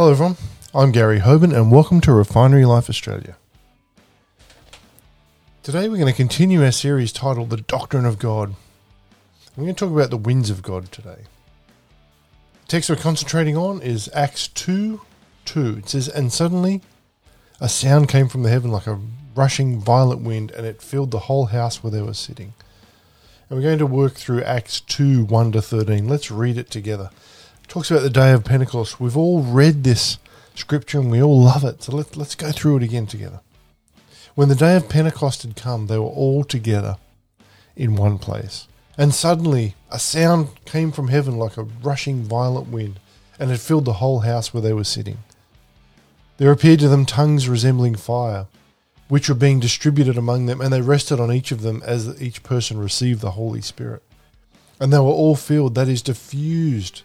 Hello, everyone. I'm Gary Hoban, and welcome to Refinery Life Australia. Today, we're going to continue our series titled The Doctrine of God. We're going to talk about the winds of God today. The text we're concentrating on is Acts 2 2. It says, And suddenly a sound came from the heaven like a rushing violent wind, and it filled the whole house where they were sitting. And we're going to work through Acts 2 1 to 13. Let's read it together. Talks about the day of Pentecost. We've all read this scripture and we all love it. So let, let's go through it again together. When the day of Pentecost had come, they were all together in one place. And suddenly a sound came from heaven like a rushing violent wind, and it filled the whole house where they were sitting. There appeared to them tongues resembling fire, which were being distributed among them, and they rested on each of them as each person received the Holy Spirit. And they were all filled, that is, diffused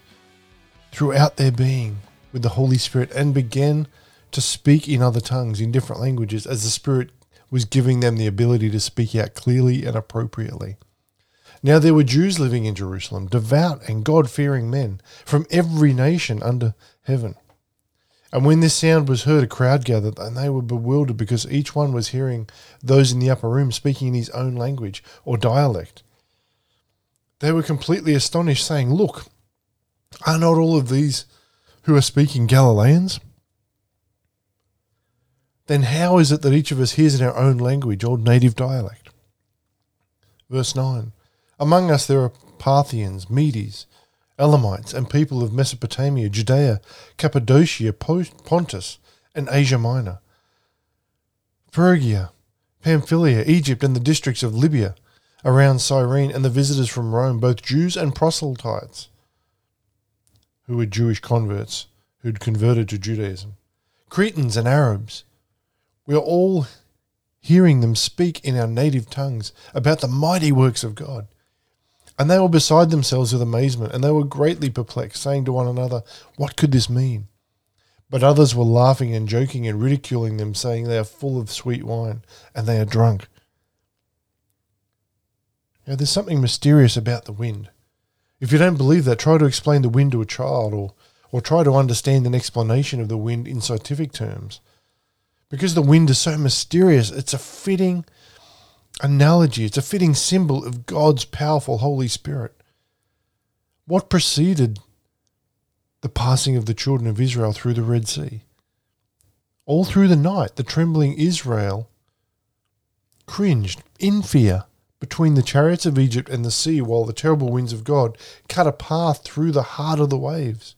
throughout their being with the Holy Spirit, and began to speak in other tongues, in different languages, as the Spirit was giving them the ability to speak out clearly and appropriately. Now there were Jews living in Jerusalem, devout and God fearing men from every nation under heaven. And when this sound was heard, a crowd gathered, and they were bewildered because each one was hearing those in the upper room speaking in his own language or dialect. They were completely astonished, saying, Look, are not all of these who are speaking Galileans? Then how is it that each of us hears in our own language or native dialect? Verse 9 Among us there are Parthians, Medes, Elamites, and people of Mesopotamia, Judea, Cappadocia, Pontus, and Asia Minor, Phrygia, Pamphylia, Egypt, and the districts of Libya around Cyrene, and the visitors from Rome, both Jews and proselytes, who were Jewish converts who'd converted to Judaism, Cretans and Arabs. We are all hearing them speak in our native tongues about the mighty works of God. And they were beside themselves with amazement, and they were greatly perplexed, saying to one another, What could this mean? But others were laughing and joking and ridiculing them, saying they are full of sweet wine, and they are drunk. Now, there's something mysterious about the wind. If you don't believe that, try to explain the wind to a child or, or try to understand an explanation of the wind in scientific terms. Because the wind is so mysterious, it's a fitting analogy, it's a fitting symbol of God's powerful Holy Spirit. What preceded the passing of the children of Israel through the Red Sea? All through the night, the trembling Israel cringed in fear between the chariots of Egypt and the sea while the terrible winds of God cut a path through the heart of the waves.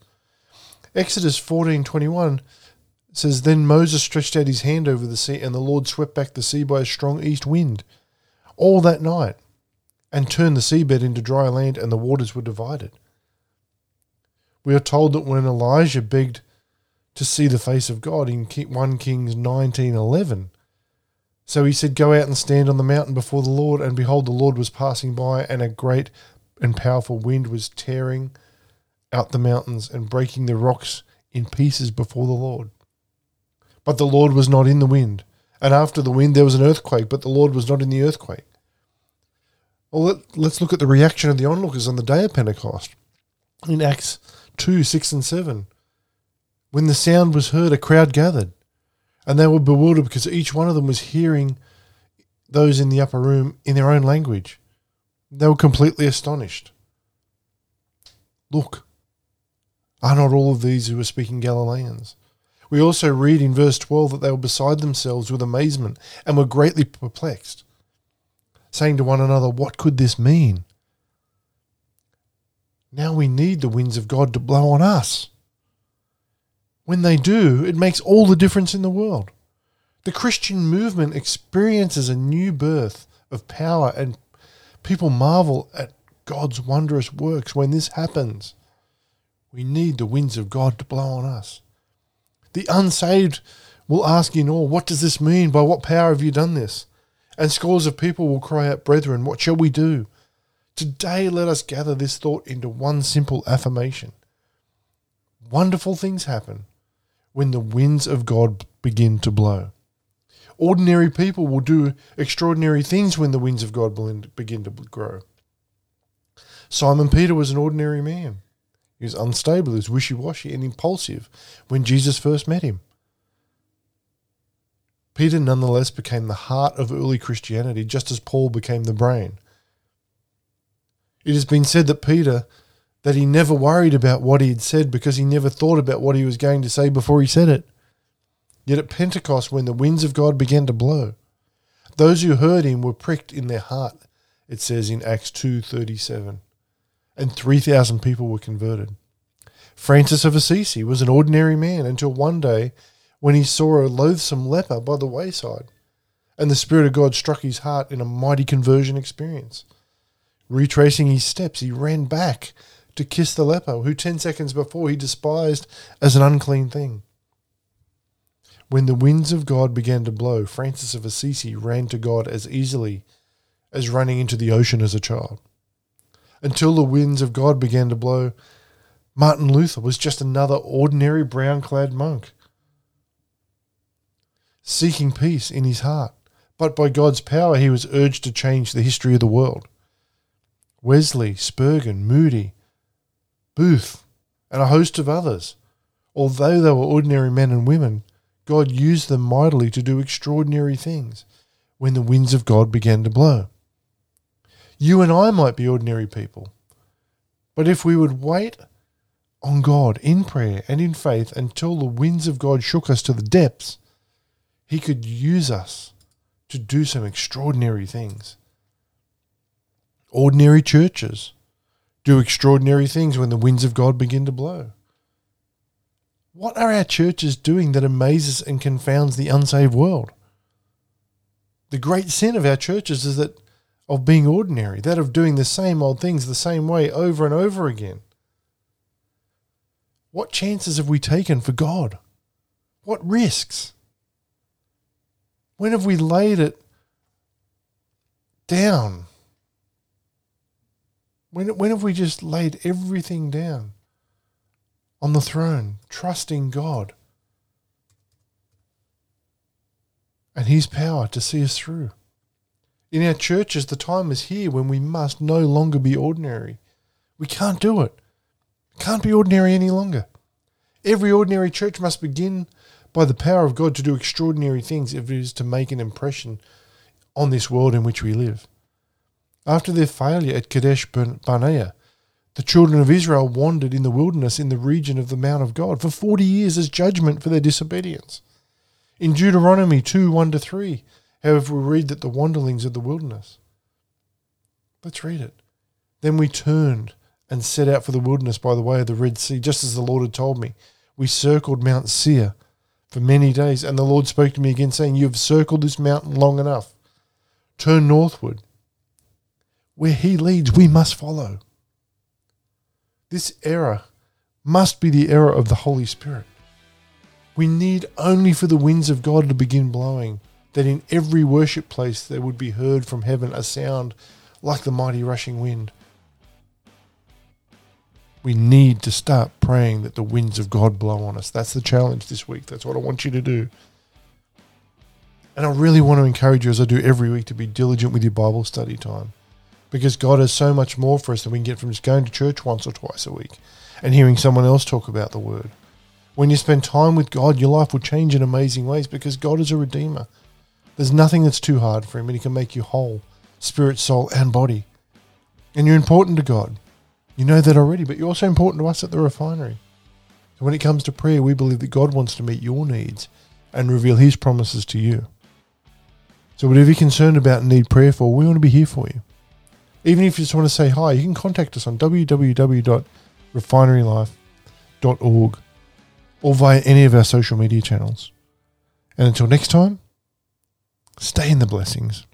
Exodus 14:21 says then Moses stretched out his hand over the sea and the Lord swept back the sea by a strong east wind all that night and turned the seabed into dry land and the waters were divided. We are told that when Elijah begged to see the face of God in 1 Kings 19:11 so he said go out and stand on the mountain before the Lord and behold the Lord was passing by and a great and powerful wind was tearing out the mountains and breaking the rocks in pieces before the Lord. But the Lord was not in the wind and after the wind, there was an earthquake, but the Lord was not in the earthquake. Well, let, let's look at the reaction of the onlookers on the day of Pentecost in Acts 2 6 and 7. When the sound was heard, a crowd gathered, and they were bewildered because each one of them was hearing those in the upper room in their own language. They were completely astonished. Look, are not all of these who are speaking Galileans? We also read in verse 12 that they were beside themselves with amazement and were greatly perplexed, saying to one another, What could this mean? Now we need the winds of God to blow on us. When they do, it makes all the difference in the world. The Christian movement experiences a new birth of power, and people marvel at God's wondrous works when this happens. We need the winds of God to blow on us. The unsaved will ask in awe, What does this mean? By what power have you done this? And scores of people will cry out, Brethren, what shall we do? Today, let us gather this thought into one simple affirmation. Wonderful things happen when the winds of God begin to blow. Ordinary people will do extraordinary things when the winds of God begin to grow. Simon Peter was an ordinary man. He was unstable, he was wishy washy and impulsive when Jesus first met him. Peter nonetheless became the heart of early Christianity, just as Paul became the brain. It has been said that Peter that he never worried about what he had said because he never thought about what he was going to say before he said it. Yet at Pentecost when the winds of God began to blow, those who heard him were pricked in their heart, it says in Acts 2:37. And 3000 people were converted. Francis of Assisi was an ordinary man until one day when he saw a loathsome leper by the wayside, and the Spirit of God struck his heart in a mighty conversion experience. Retracing his steps, he ran back to kiss the leper, who 10 seconds before he despised as an unclean thing. When the winds of God began to blow, Francis of Assisi ran to God as easily as running into the ocean as a child. Until the winds of God began to blow, Martin Luther was just another ordinary brown clad monk seeking peace in his heart. But by God's power, he was urged to change the history of the world. Wesley, Spurgeon, Moody, Booth, and a host of others, although they were ordinary men and women, God used them mightily to do extraordinary things when the winds of God began to blow. You and I might be ordinary people, but if we would wait on God in prayer and in faith until the winds of God shook us to the depths, he could use us to do some extraordinary things. Ordinary churches do extraordinary things when the winds of God begin to blow. What are our churches doing that amazes and confounds the unsaved world? The great sin of our churches is that of being ordinary, that of doing the same old things the same way over and over again. What chances have we taken for God? What risks? When have we laid it down? When, when have we just laid everything down on the throne, trusting God and His power to see us through? In our churches, the time is here when we must no longer be ordinary. We can't do it. Can't be ordinary any longer. Every ordinary church must begin by the power of God to do extraordinary things if it is to make an impression on this world in which we live. After their failure at Kadesh Barnea, the children of Israel wandered in the wilderness in the region of the Mount of God for 40 years as judgment for their disobedience. In Deuteronomy 2 1 to 3, however, we read that the wanderings of the wilderness. Let's read it. Then we turned and set out for the wilderness by the way of the Red Sea, just as the Lord had told me. We circled Mount Seir for many days. And the Lord spoke to me again, saying, You have circled this mountain long enough. Turn northward. Where he leads, we must follow. This era must be the era of the Holy Spirit. We need only for the winds of God to begin blowing, that in every worship place there would be heard from heaven a sound like the mighty rushing wind. We need to start praying that the winds of God blow on us. That's the challenge this week. That's what I want you to do. And I really want to encourage you, as I do every week, to be diligent with your Bible study time. Because God has so much more for us than we can get from just going to church once or twice a week and hearing someone else talk about the Word. When you spend time with God, your life will change in amazing ways because God is a Redeemer. There's nothing that's too hard for Him, and He can make you whole, spirit, soul, and body. And you're important to God. You know that already, but you're also important to us at the refinery. So when it comes to prayer, we believe that God wants to meet your needs and reveal his promises to you. So whatever you're concerned about and need prayer for, we want to be here for you. Even if you just want to say hi, you can contact us on www.refinerylife.org or via any of our social media channels. And until next time, stay in the blessings.